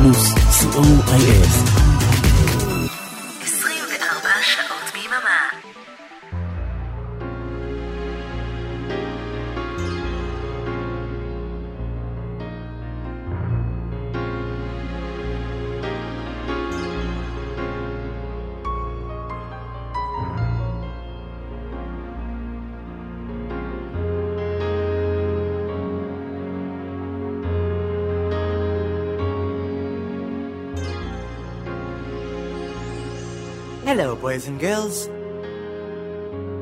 פלוס, co.il boys and girls.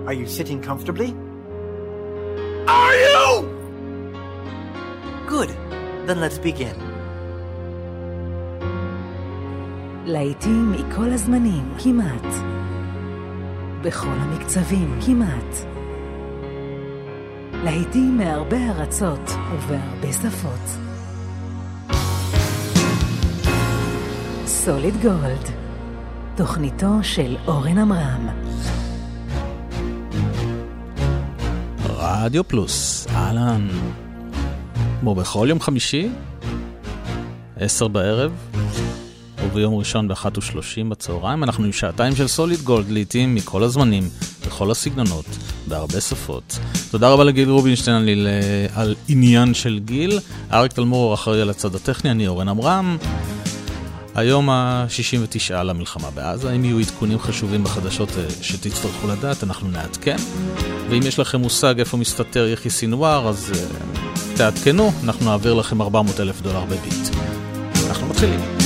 Are you sitting comfortably? Are you? Good. Then let's begin. להיטים מכל הזמנים, כמעט. בכל המקצבים, כמעט. להיטים מהרבה ארצות ובהרבה שפות. סוליד גולד תוכניתו של אורן עמרם. רדיו פלוס, אהלן. כמו בכל יום חמישי, עשר בערב, וביום ראשון באחת ושלושים בצהריים, אנחנו עם שעתיים של סוליד גולד, לעיתים מכל הזמנים, בכל הסגנונות, בהרבה שפות. תודה רבה לגיל רובינשטיין על, על עניין של גיל. אריק תלמור אחראי על הצד הטכני, אני אורן עמרם. היום ה-69 למלחמה בעזה, אם יהיו עדכונים חשובים בחדשות אה, שתצטרכו לדעת, אנחנו נעדכן. ואם יש לכם מושג איפה מסתתר יחי סינואר, אז uh, תעדכנו, אנחנו נעביר לכם 400 אלף דולר בביט. אנחנו מתחילים.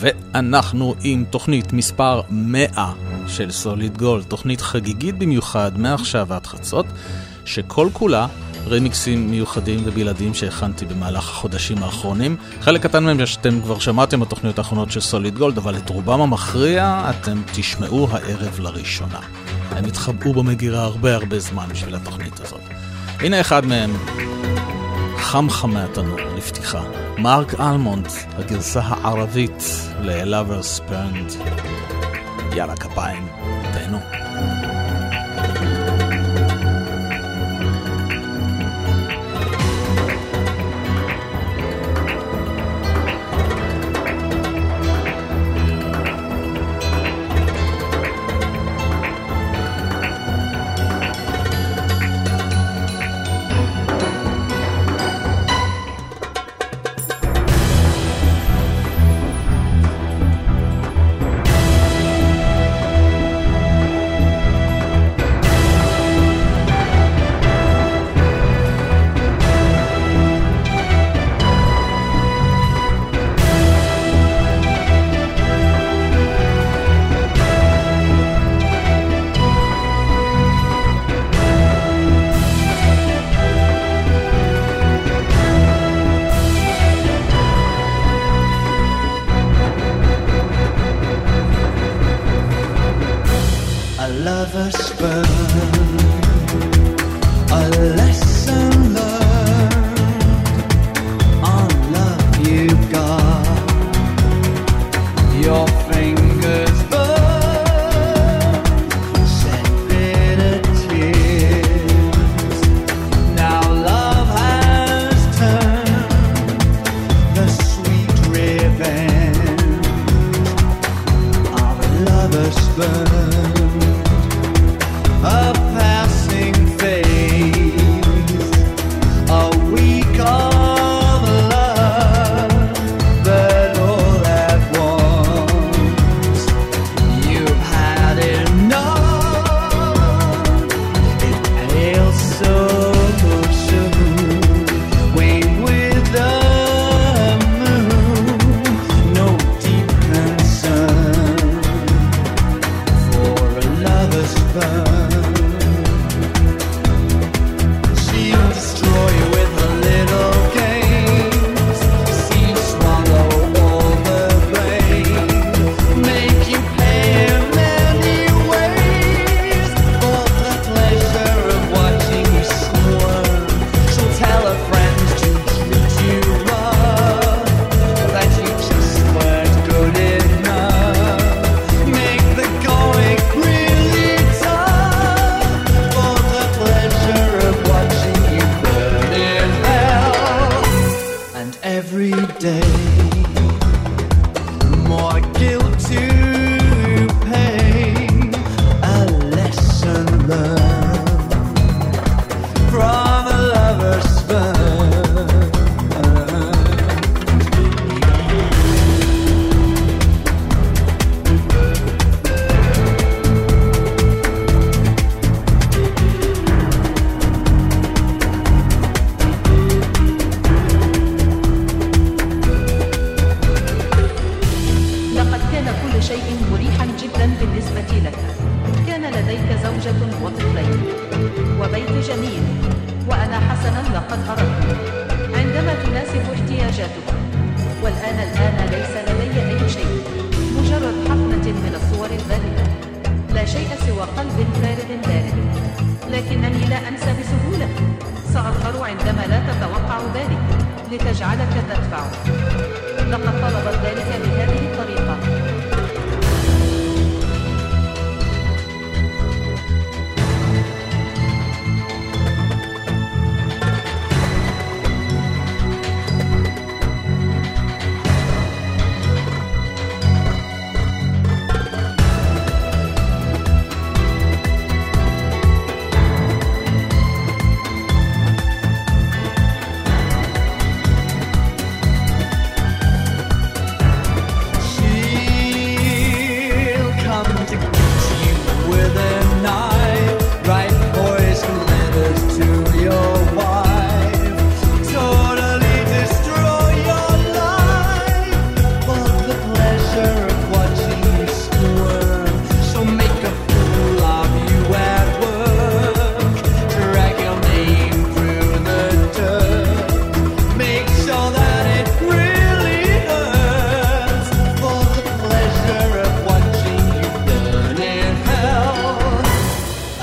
ואנחנו עם תוכנית מספר 100 של סוליד גולד, תוכנית חגיגית במיוחד מעכשיו ועד חצות, שכל כולה רמיקסים מיוחדים ובלעדיים שהכנתי במהלך החודשים האחרונים. חלק קטן מהם שאתם כבר שמעתם בתוכניות האחרונות של סוליד גולד, אבל את רובם המכריע אתם תשמעו הערב לראשונה. הם התחבאו במגירה הרבה הרבה זמן בשביל התוכנית הזאת. הנה אחד מהם, חם חם מהתנור לפתיחה. מרק אלמונד, הגרסה הערבית ל-Lovers Burned. יאללה כפיים, תהנו. lover's burn. A lesson learned on love you got. Your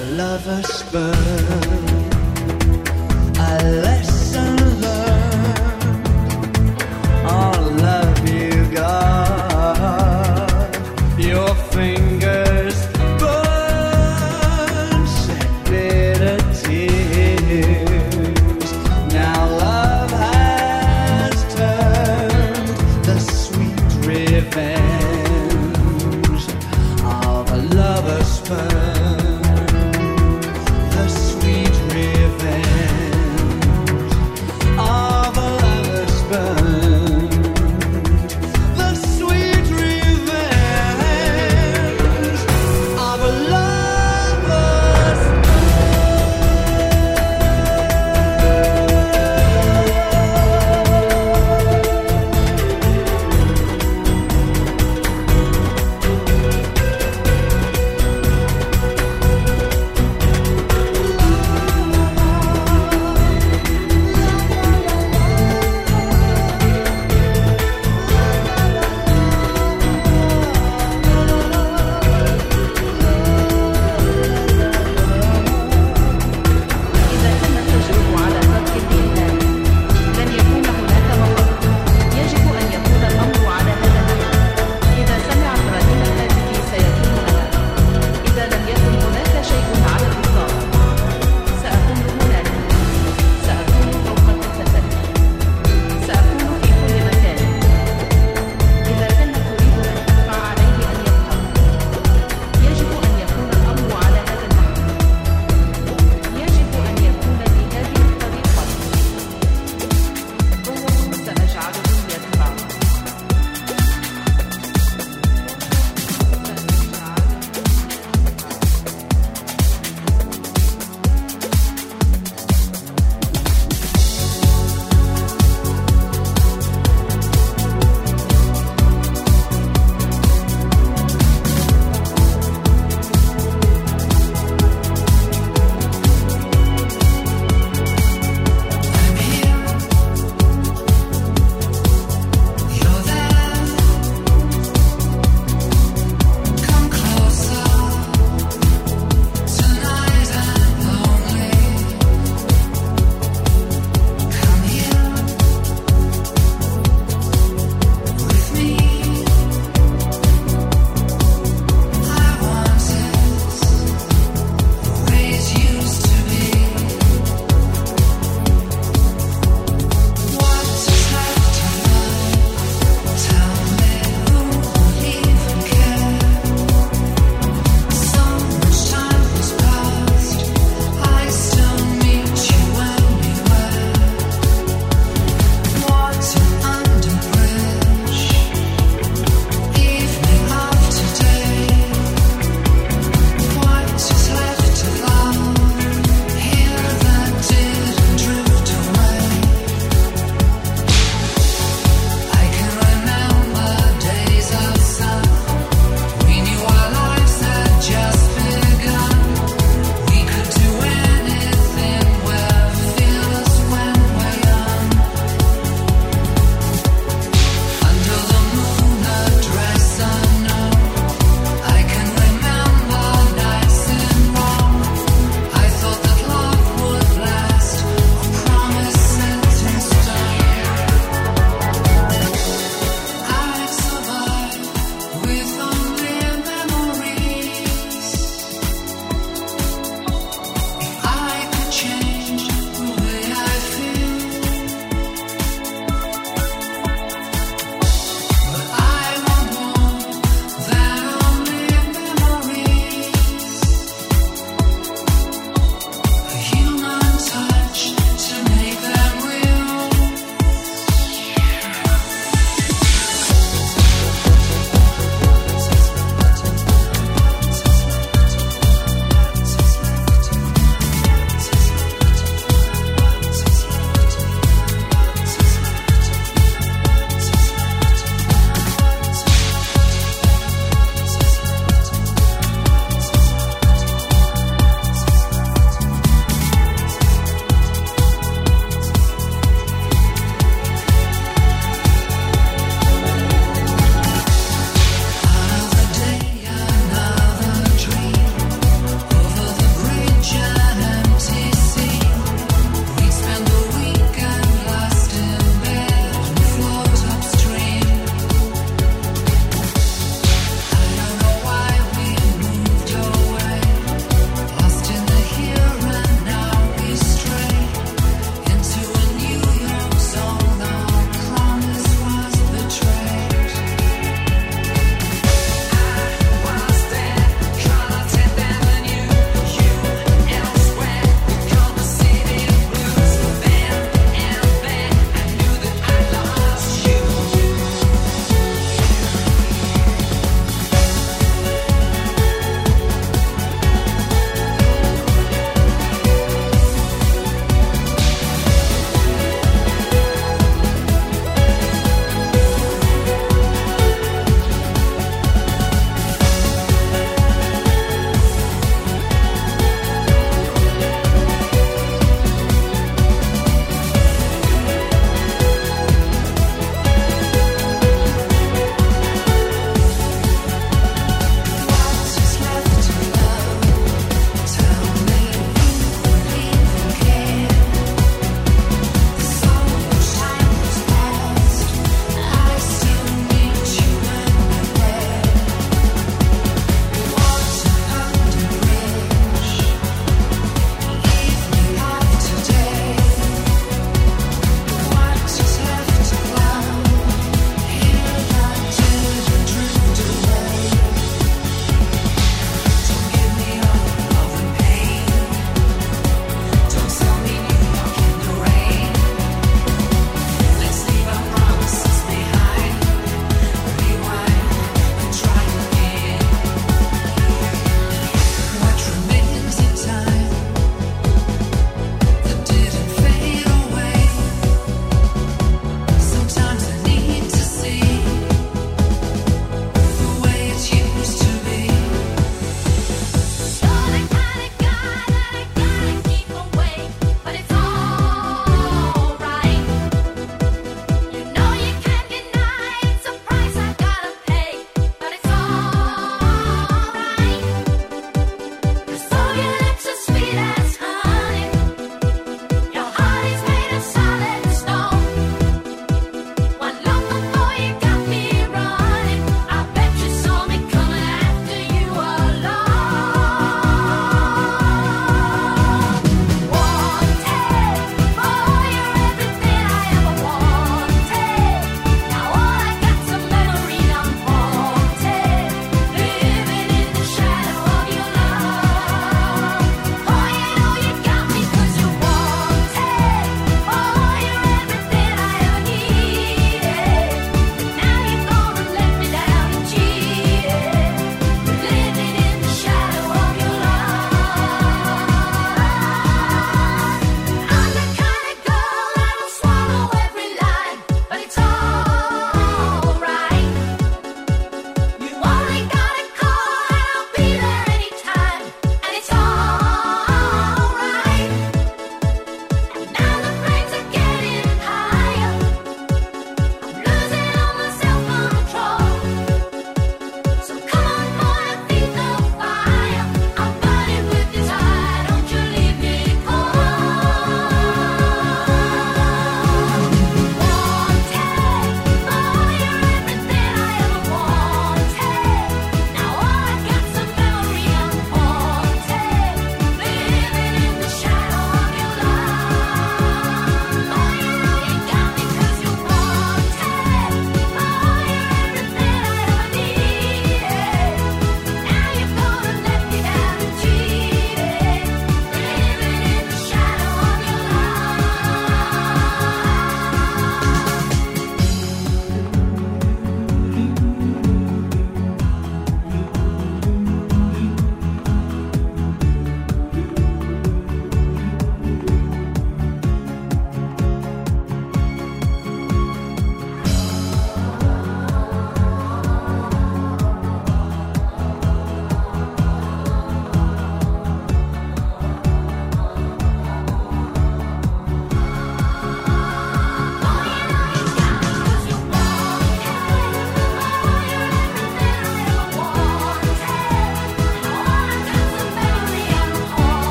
I love a spur. I let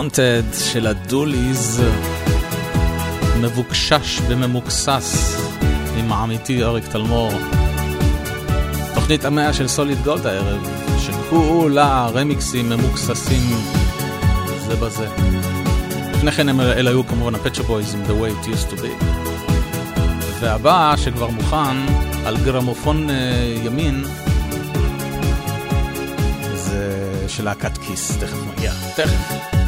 Wanted של הדוליז, מרומקסס וממוקסס עם העמיתי אריק תלמור. תוכנית המאה של סוליד גולד הערב, שכולה רמיקסים ממוקססים זה בזה. לפני כן הם- אלה היו כמובן הפט שופ בויז עם The way it used to be. והבא שכבר מוכן על גרמופון אה, ימין של להקת כיס, תכף מגיע, תכף.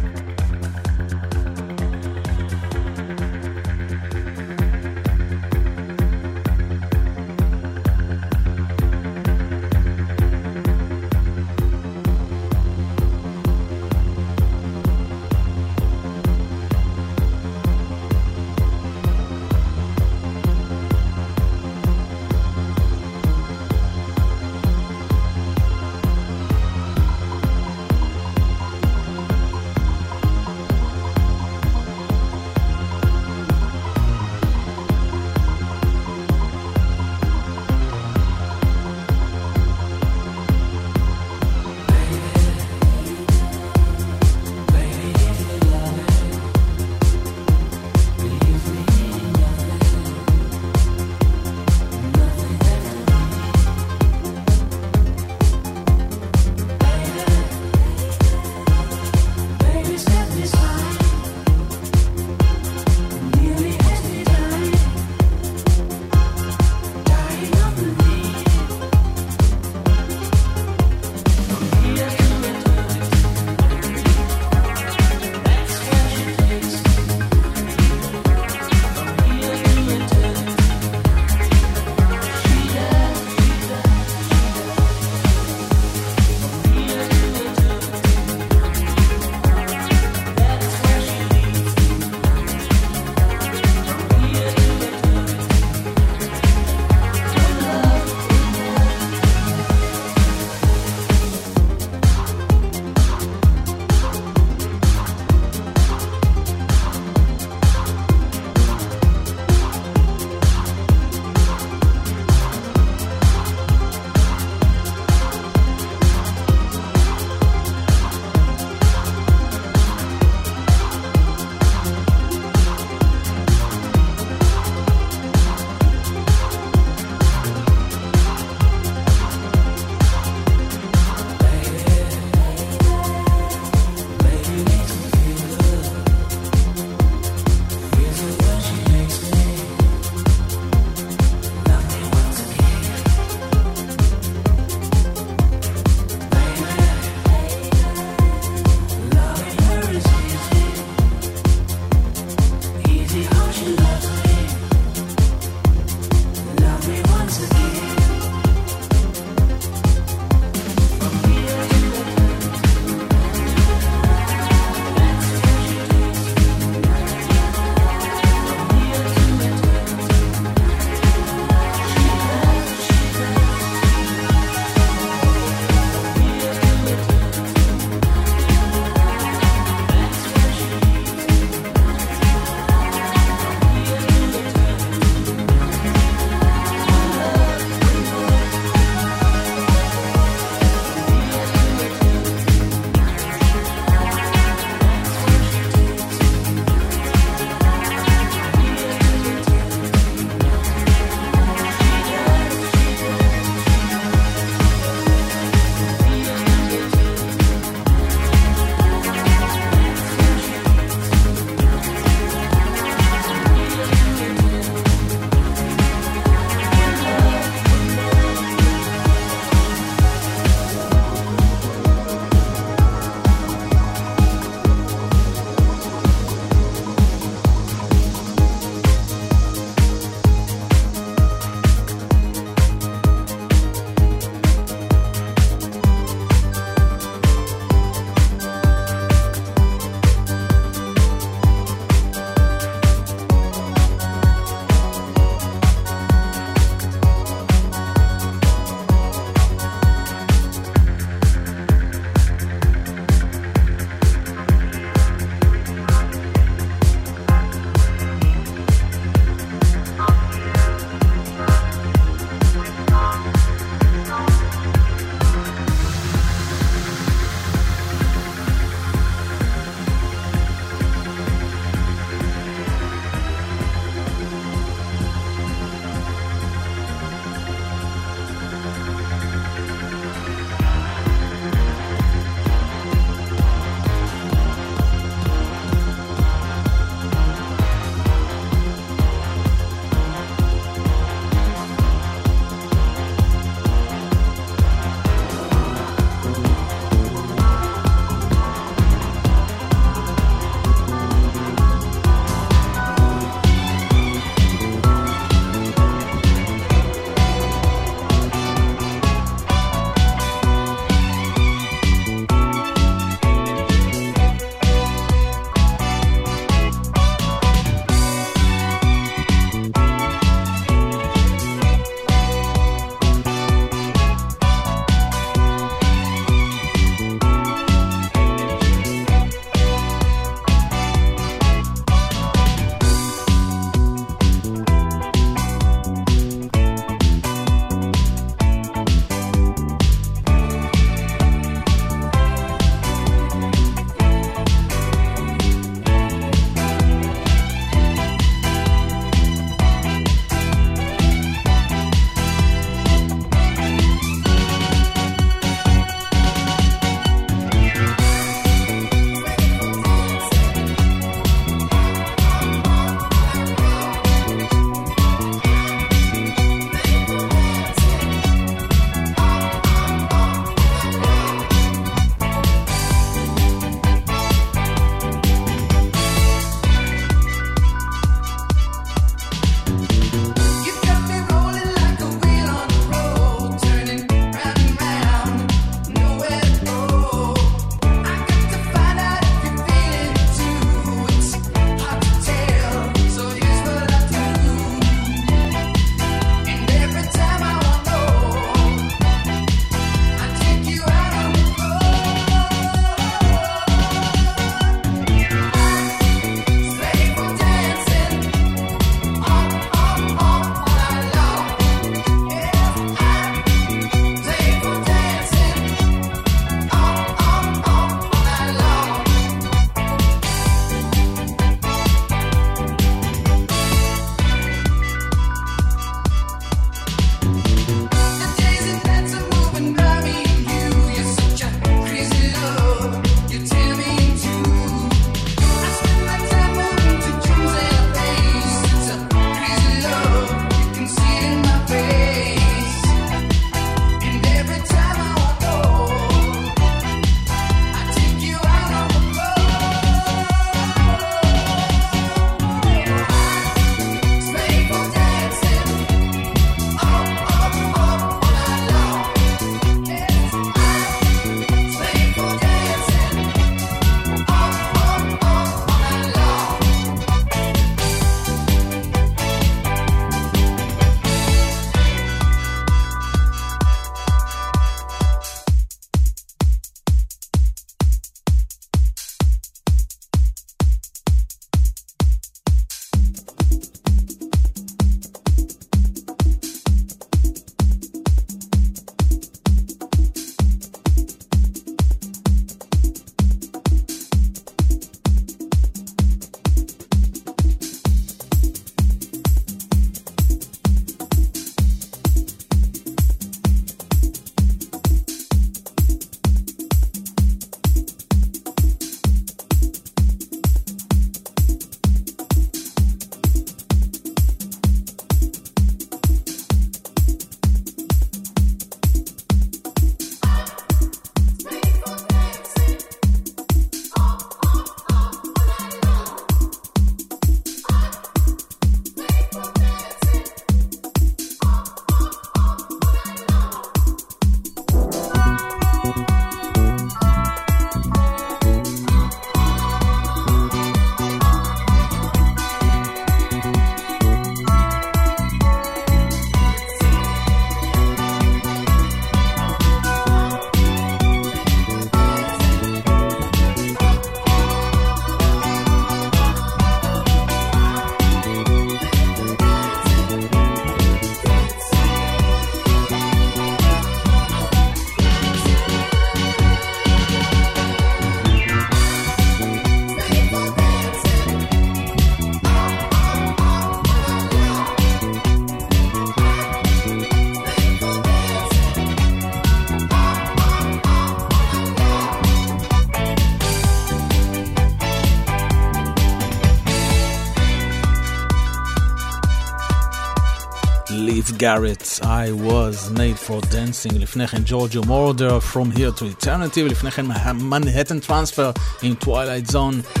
גארט, I was made for dancing, לפני כן ג'ורג'ו מורדר, From here to eternity, ולפני כן מנהטן טרנספר עם Twilight Zone.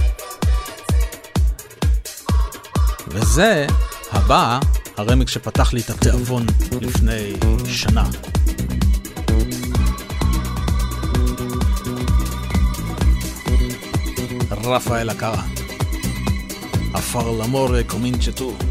וזה הבא, הרמיקס שפתח לי את התיאבון לפני שנה. רפאל הקרה. עפר למורה קומינצ'טו.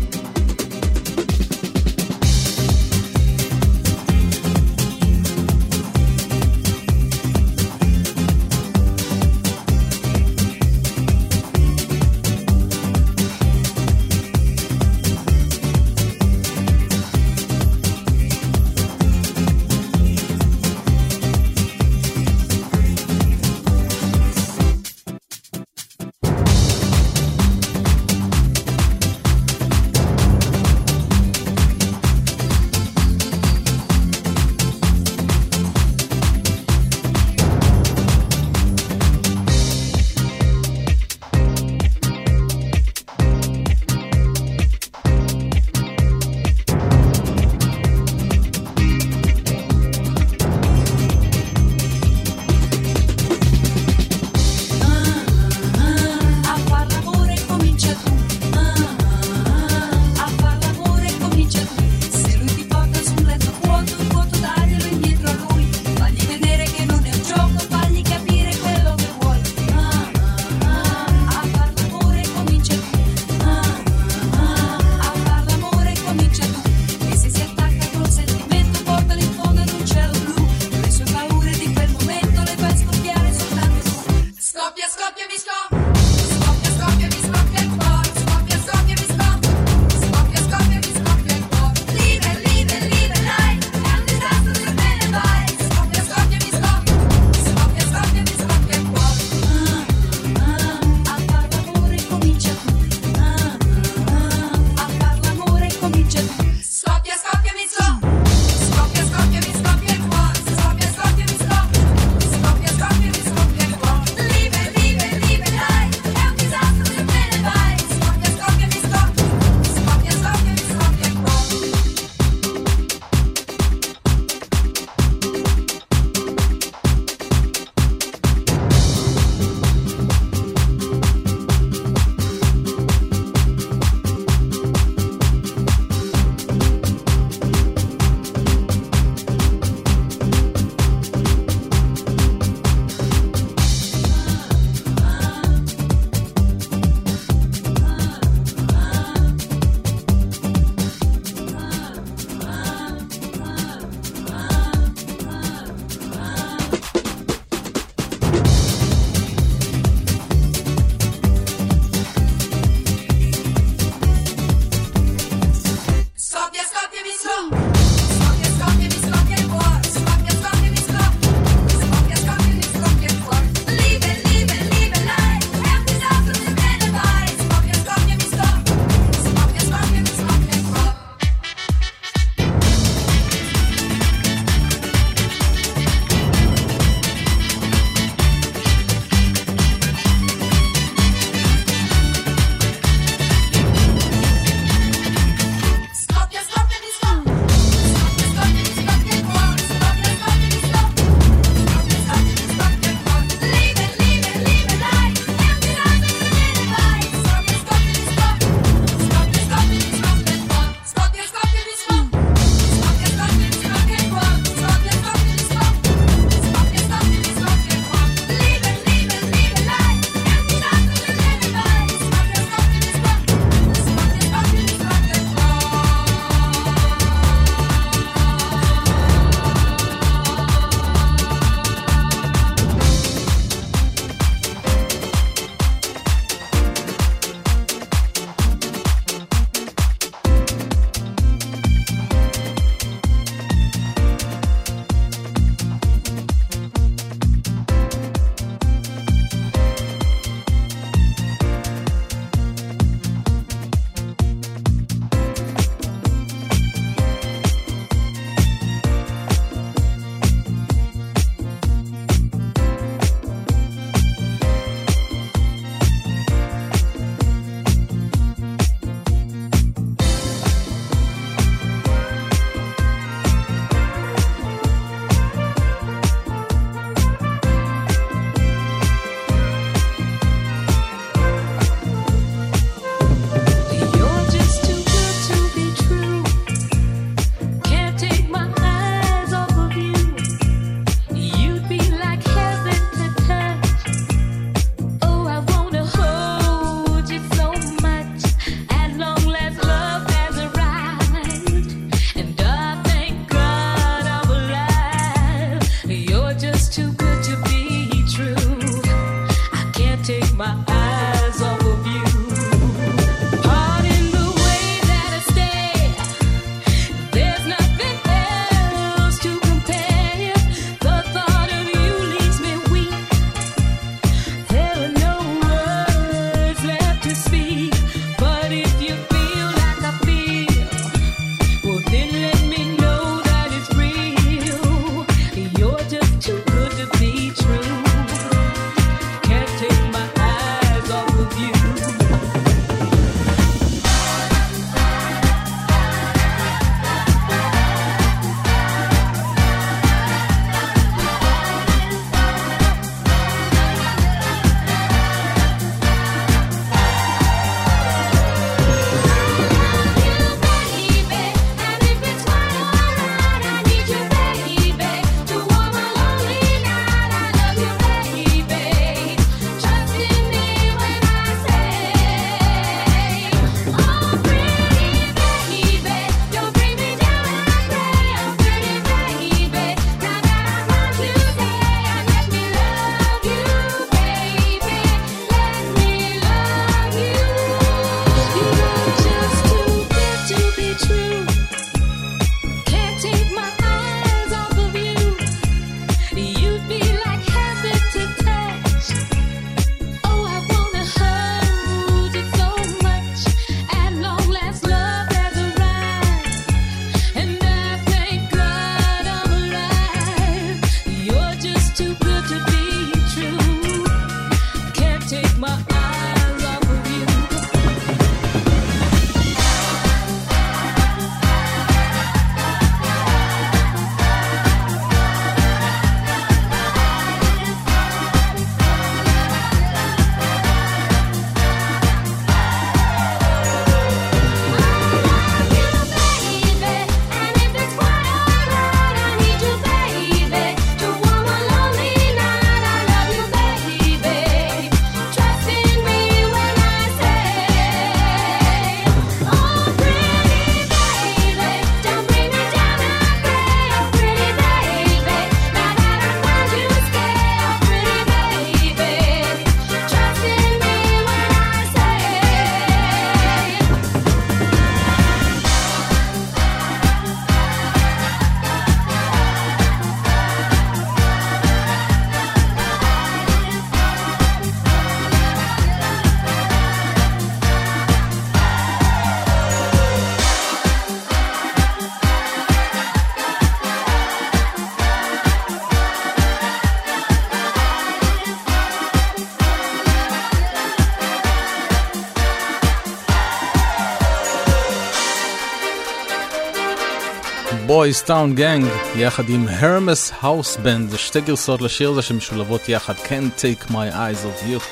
בויז טאון גנג יחד עם הרמס האוס בנד, זה שתי גרסאות לשיר הזה שמשולבות יחד, Can't take my eyes off you.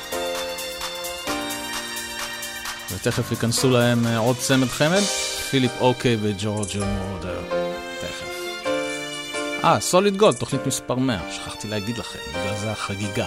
ותכף ייכנסו להם אה, עוד צמד חמד, פיליפ אוקיי וג'ורג'ו מורודר. תכף. אה, סוליד גולד, תוכנית מספר 100, שכחתי להגיד לכם, בגלל זה החגיגה.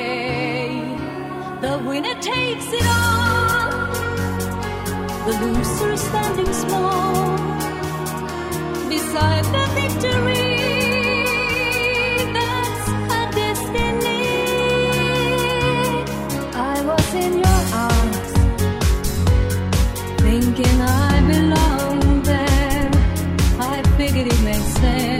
The winner takes it all, the loser is standing small beside the victory. That's destiny. I was in your arms, thinking I belonged there. I figured it made sense,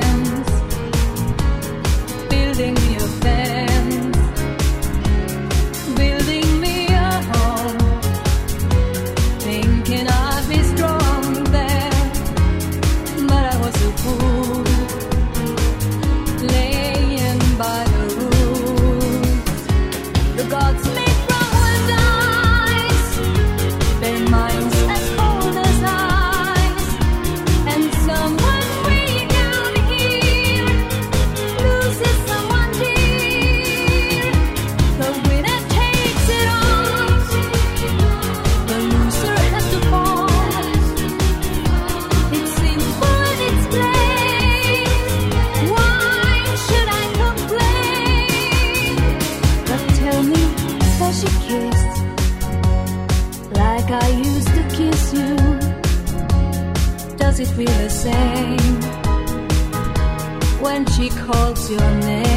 she calls your name?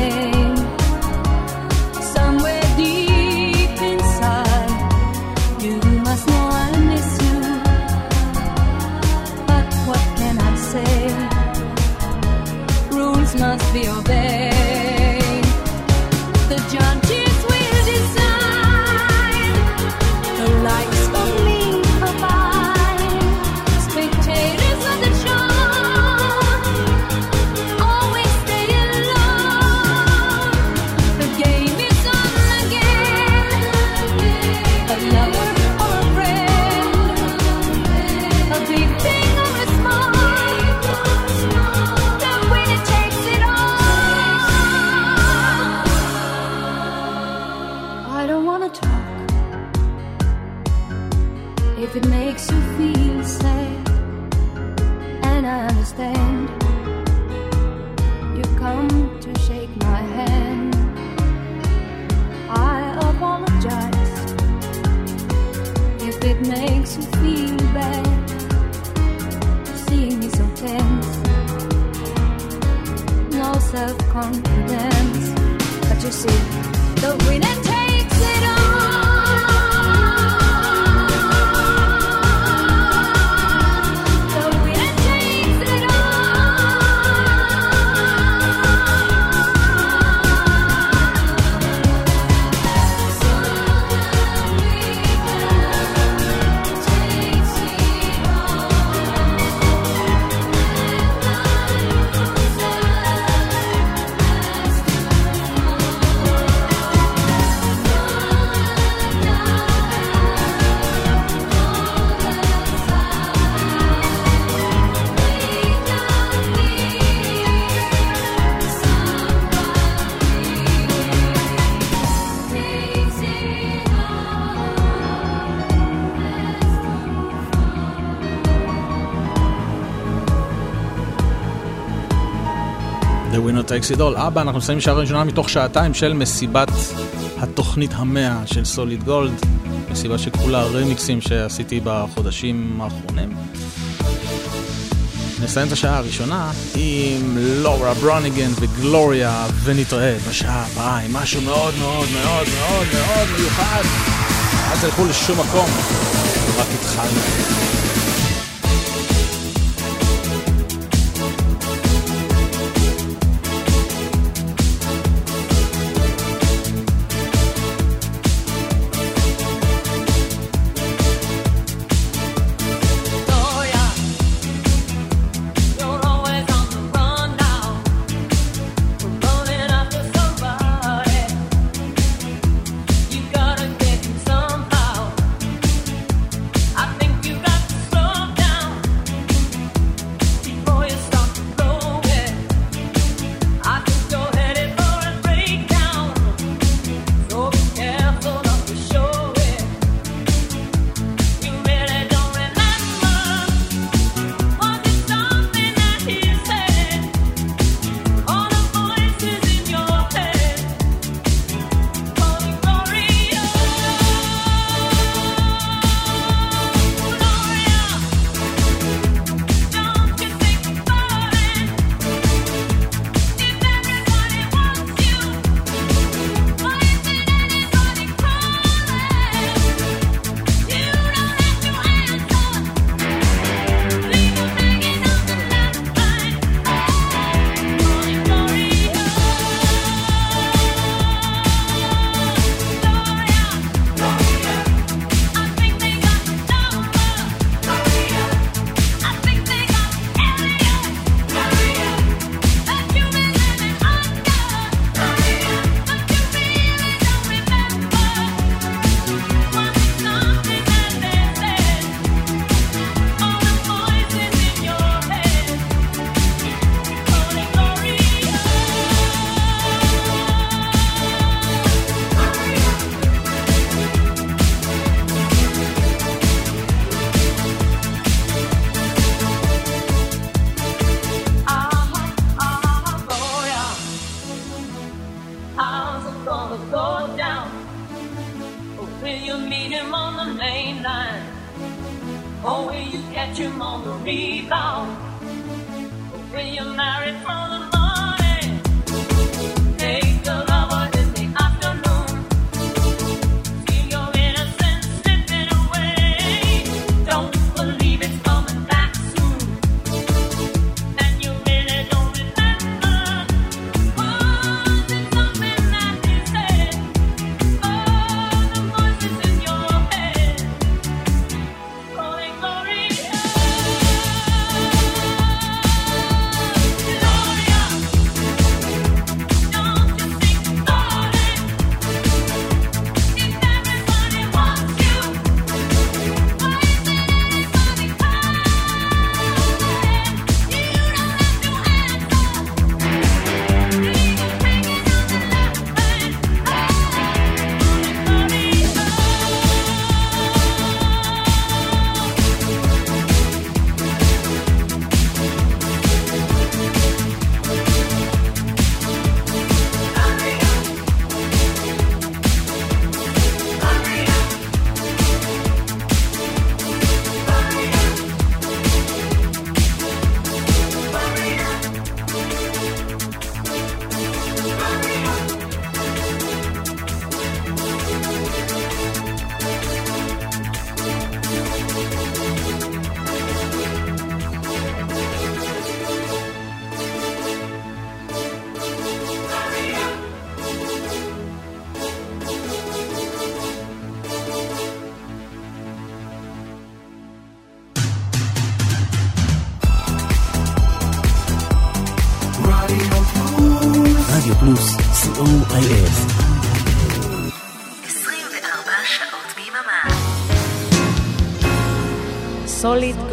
All. אבא, אנחנו מסיימים שעה ראשונה מתוך שעתיים של מסיבת התוכנית המאה של סוליד גולד. מסיבה שכולה רמיקסים שעשיתי בחודשים האחרונים. נסיים את השעה הראשונה עם לורה ברוניגן וגלוריה, ונתראה בשעה הבאה עם משהו מאוד מאוד מאוד מאוד מאוד מיוחד. אל תלכו לשום מקום, רק התחלנו.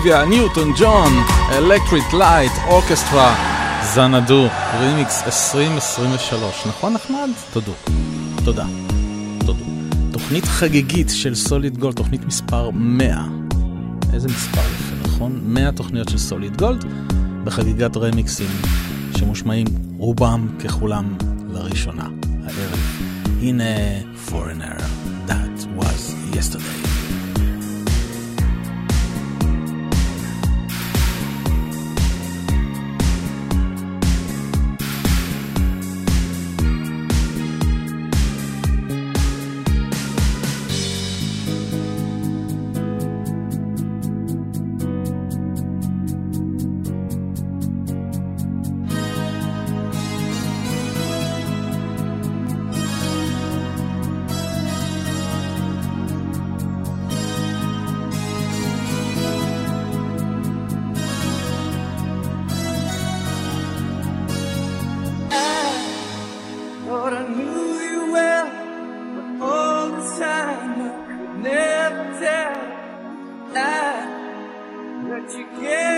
אוליביה ניוטון ג'ון, אלקטריק לייט אורקסטרה, Xanadu, רימיקס 2023. נכון נחמד? תודו. תודה. תודו. תוכנית חגיגית של סוליד גולד, תוכנית מספר 100. איזה מספר יפה, נכון? 100 תוכניות של סוליד גולד בחגיגת רמיקסים שמושמעים רובם ככולם לראשונה הערב. הנה... what you get.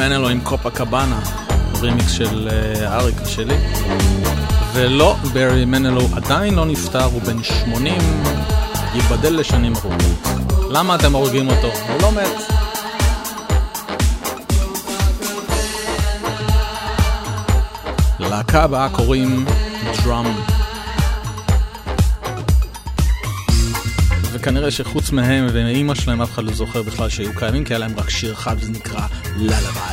מנלו עם קופה קבאנה, רימיקס של אה, אריק שלי. ולא, ברי מנלו עדיין לא נפטר, הוא בן 80, ייבדל לשנים ארוכות. למה אתם הורגים אותו? הוא לא מת. להקה הבאה קוראים דראם. וכנראה שחוץ מהם ומאימא שלהם אף אחד לא זוכר בכלל שהיו קיימים, כי היה להם רק שיר אחד וזה נקרא ללבה.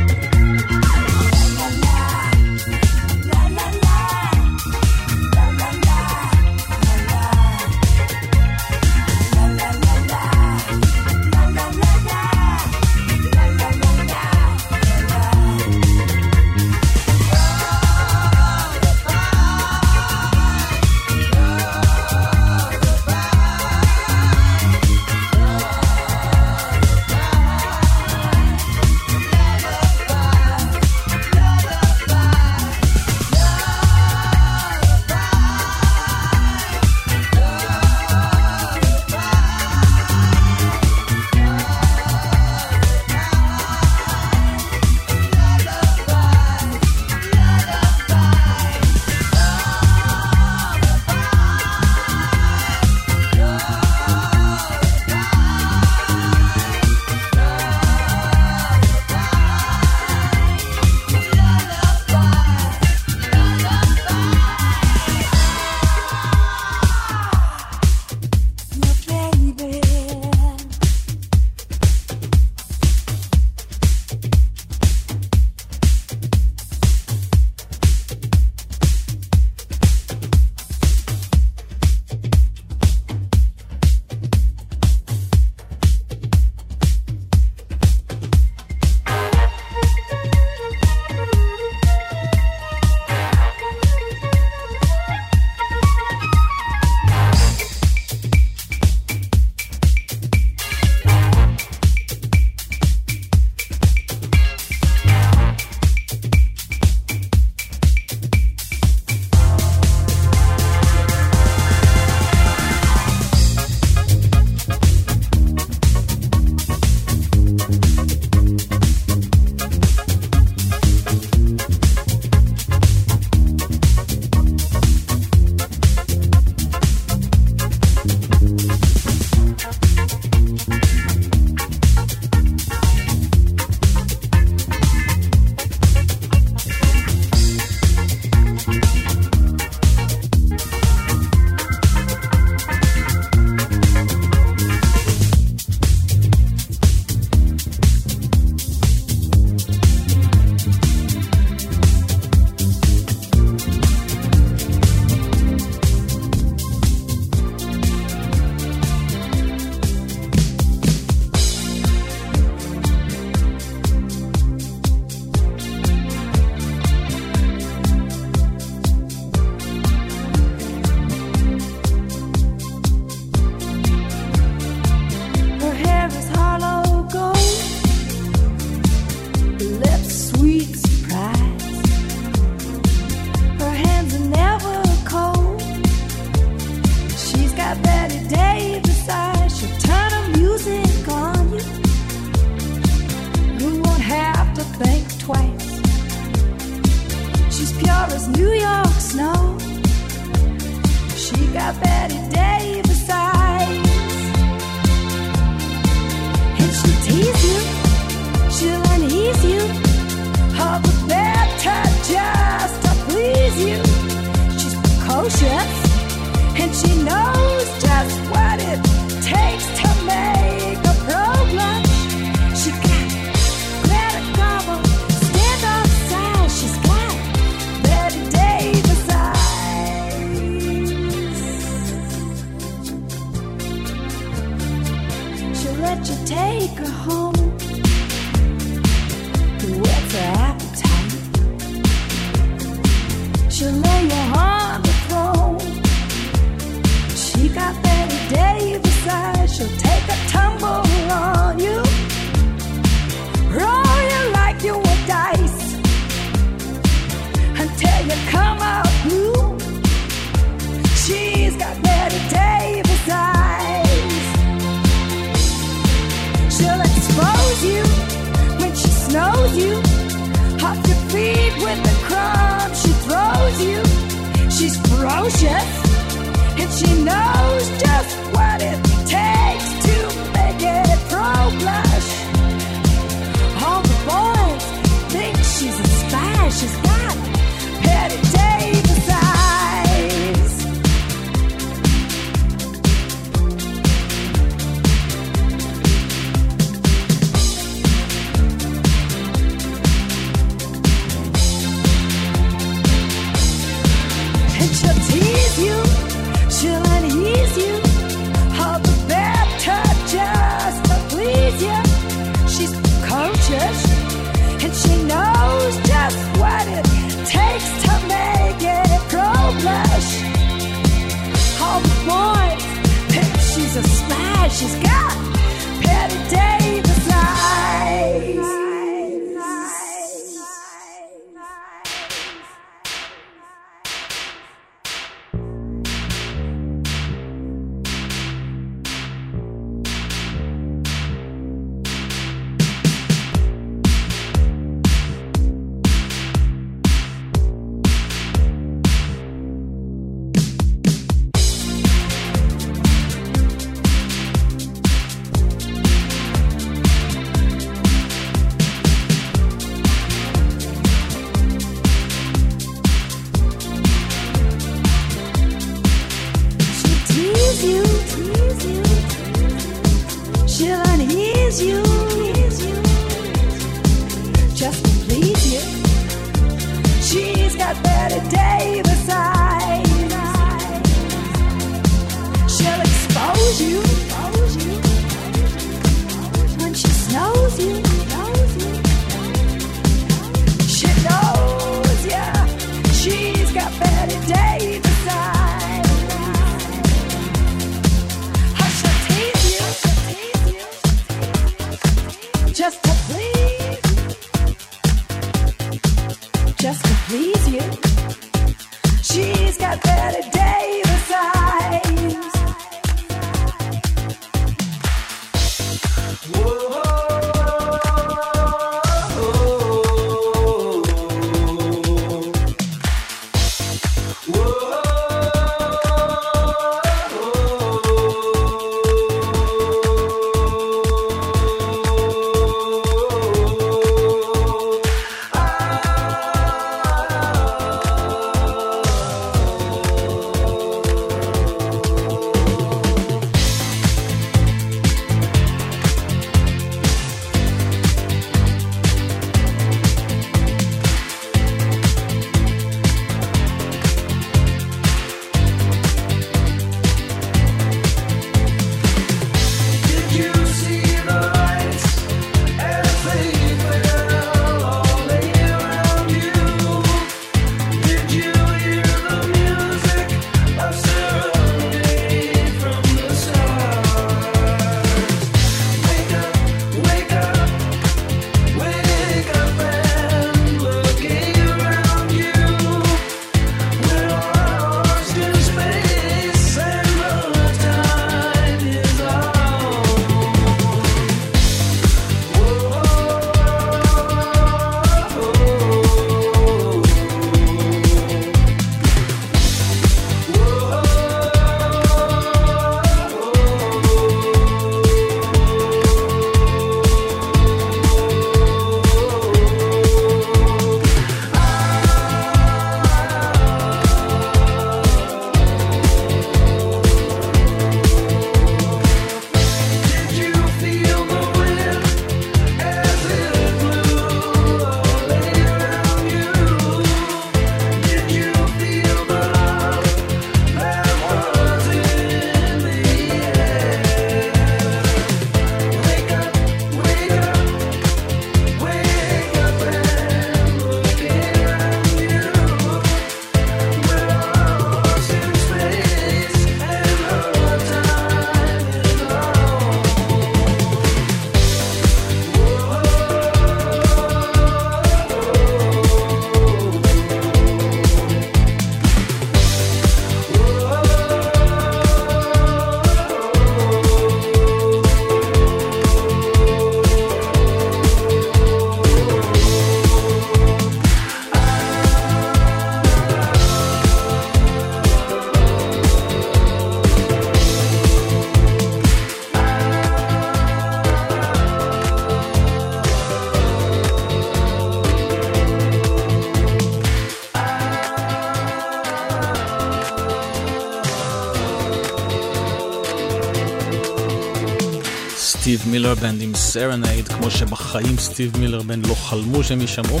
מילר בנד עם Serenade, כמו שבחיים סטיב מילר בנד לא חלמו שהם יישמעו.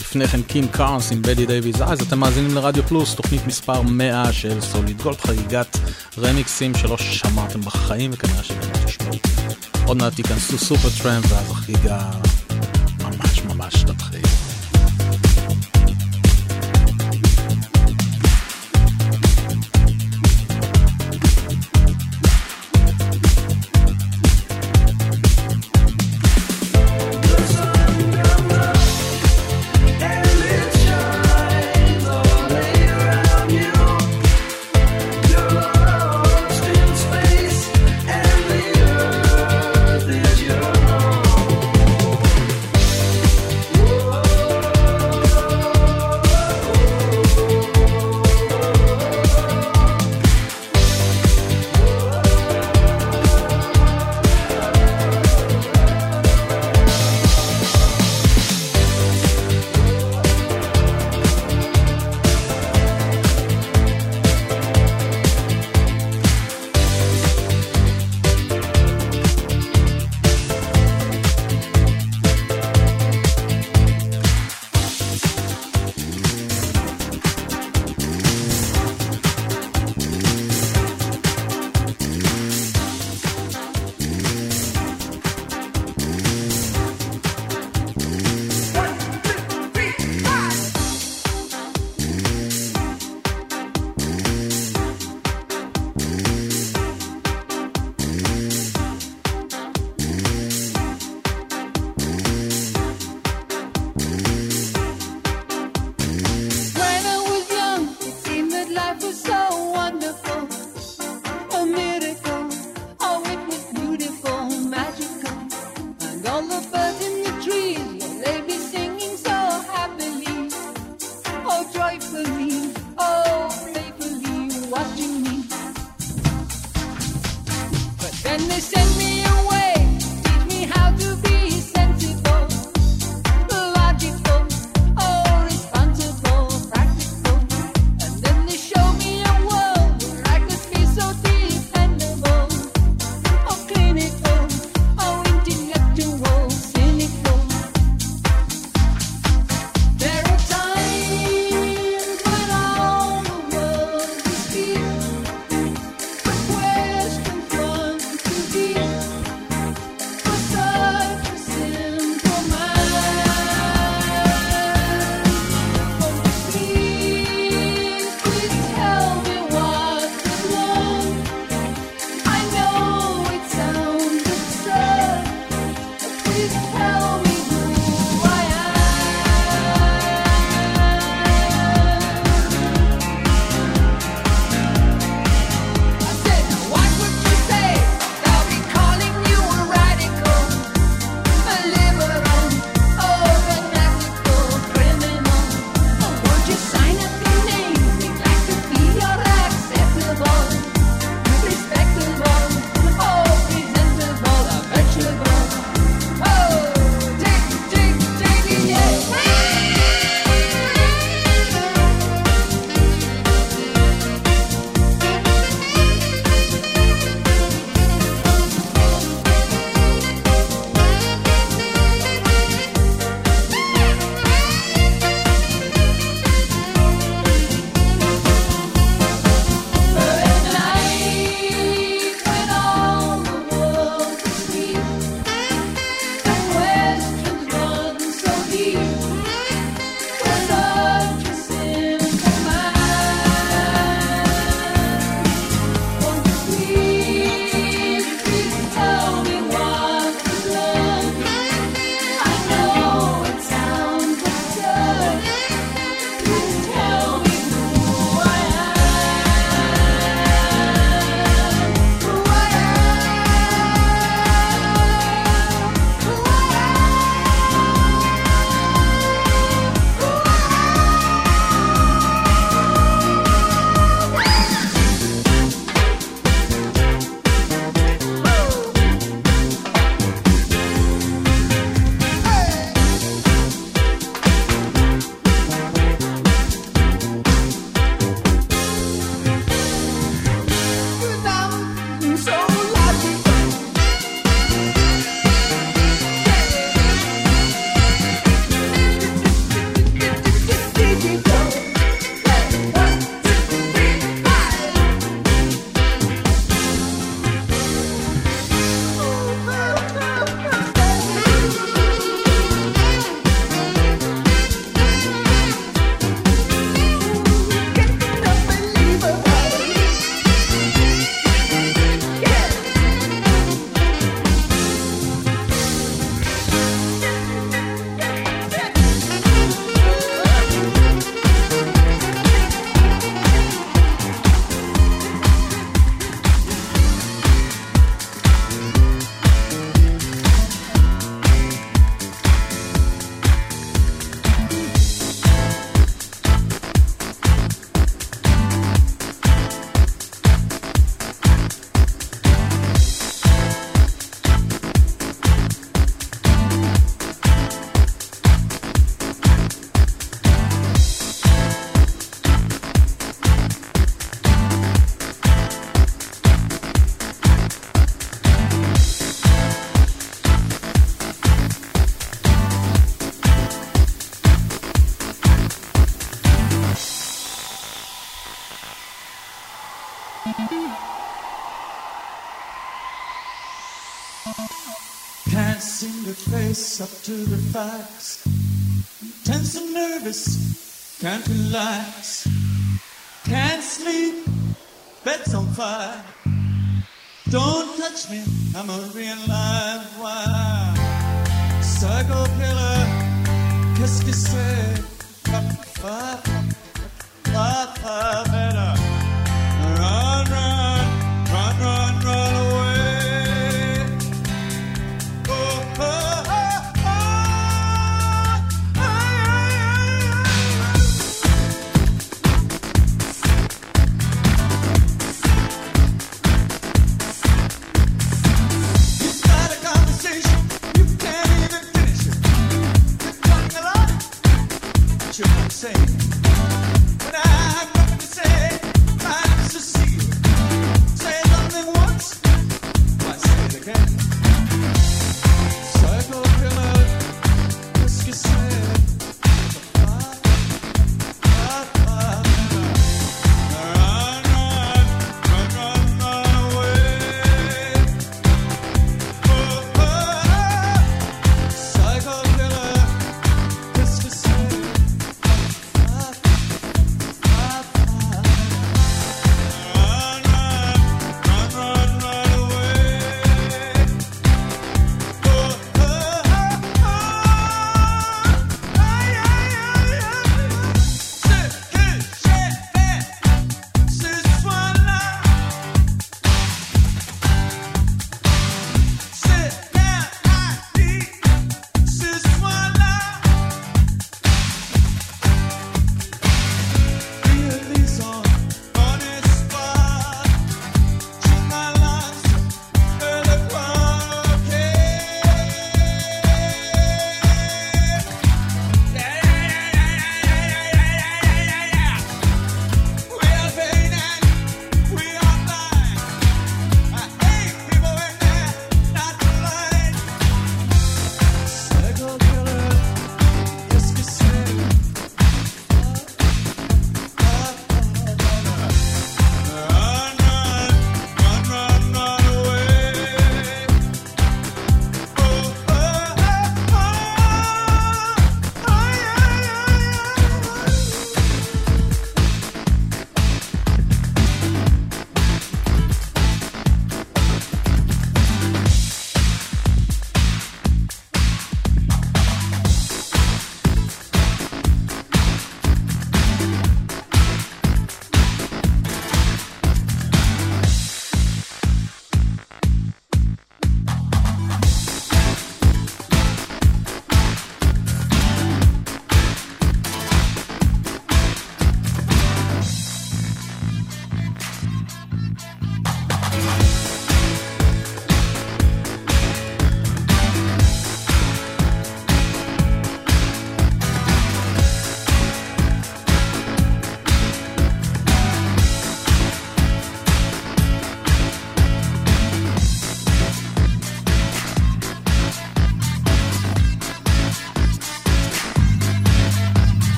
לפני כן קים קארנס עם Bette Davis Eyes, אז אתם מאזינים לרדיו פלוס, תוכנית מספר 100 של סוליד גולד, חגיגת רמיקסים שלא שמעתם בחיים וכנראה שבאמת תשמעו. עוד מעט ייכנסו סופרטרמפ ואז החגיגה up to the facts. Tense and nervous, can't relax. Can't sleep, bed's on fire. Don't touch me, I'm a real live wire. Psycho killer, qu'est-ce que c'est?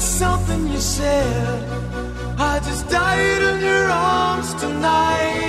something you said. I just died in your arms tonight.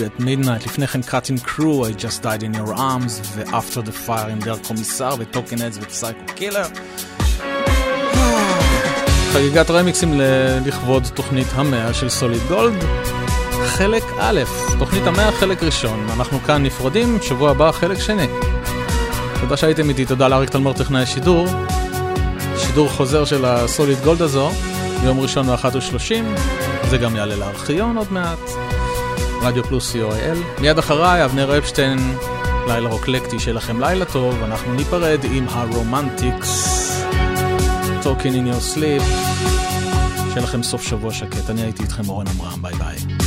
you at Midnight, לפני כן Cut in Crew, I Just Died in Your Arms, ו-After the Fire עם דרך קומיסר, וטוקן אדס ופסייקו קילר. חגיגת רמיקסים לכבוד תוכנית המאה של סוליד גולד. חלק א', תוכנית המאה חלק ראשון, אנחנו כאן נפרדים, שבוע הבא חלק שני. תודה שהייתם איתי, תודה לאריק תלמור טכנאי שידור, שידור חוזר של הסוליד גולד הזו, יום ראשון ב-13:30, זה גם יעלה לארכיון עוד מעט. רדיו פלוס co.il. מיד אחריי, אבנר אפשטיין, לילה רוקלקטי, שיהיה לכם לילה טוב, אנחנו ניפרד עם הרומנטיקס, Talking in your sleep. שיהיה לכם סוף שבוע שקט, אני הייתי איתכם אורן עמרם, ביי ביי.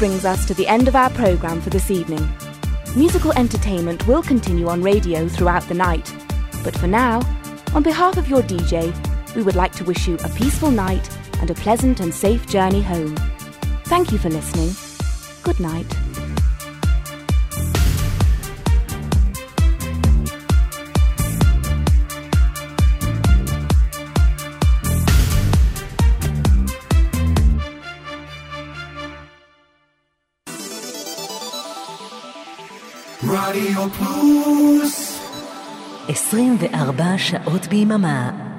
Brings us to the end of our programme for this evening. Musical entertainment will continue on radio throughout the night, but for now, on behalf of your DJ, we would like to wish you a peaceful night and a pleasant and safe journey home. Thank you for listening. Good night. שעות ביממה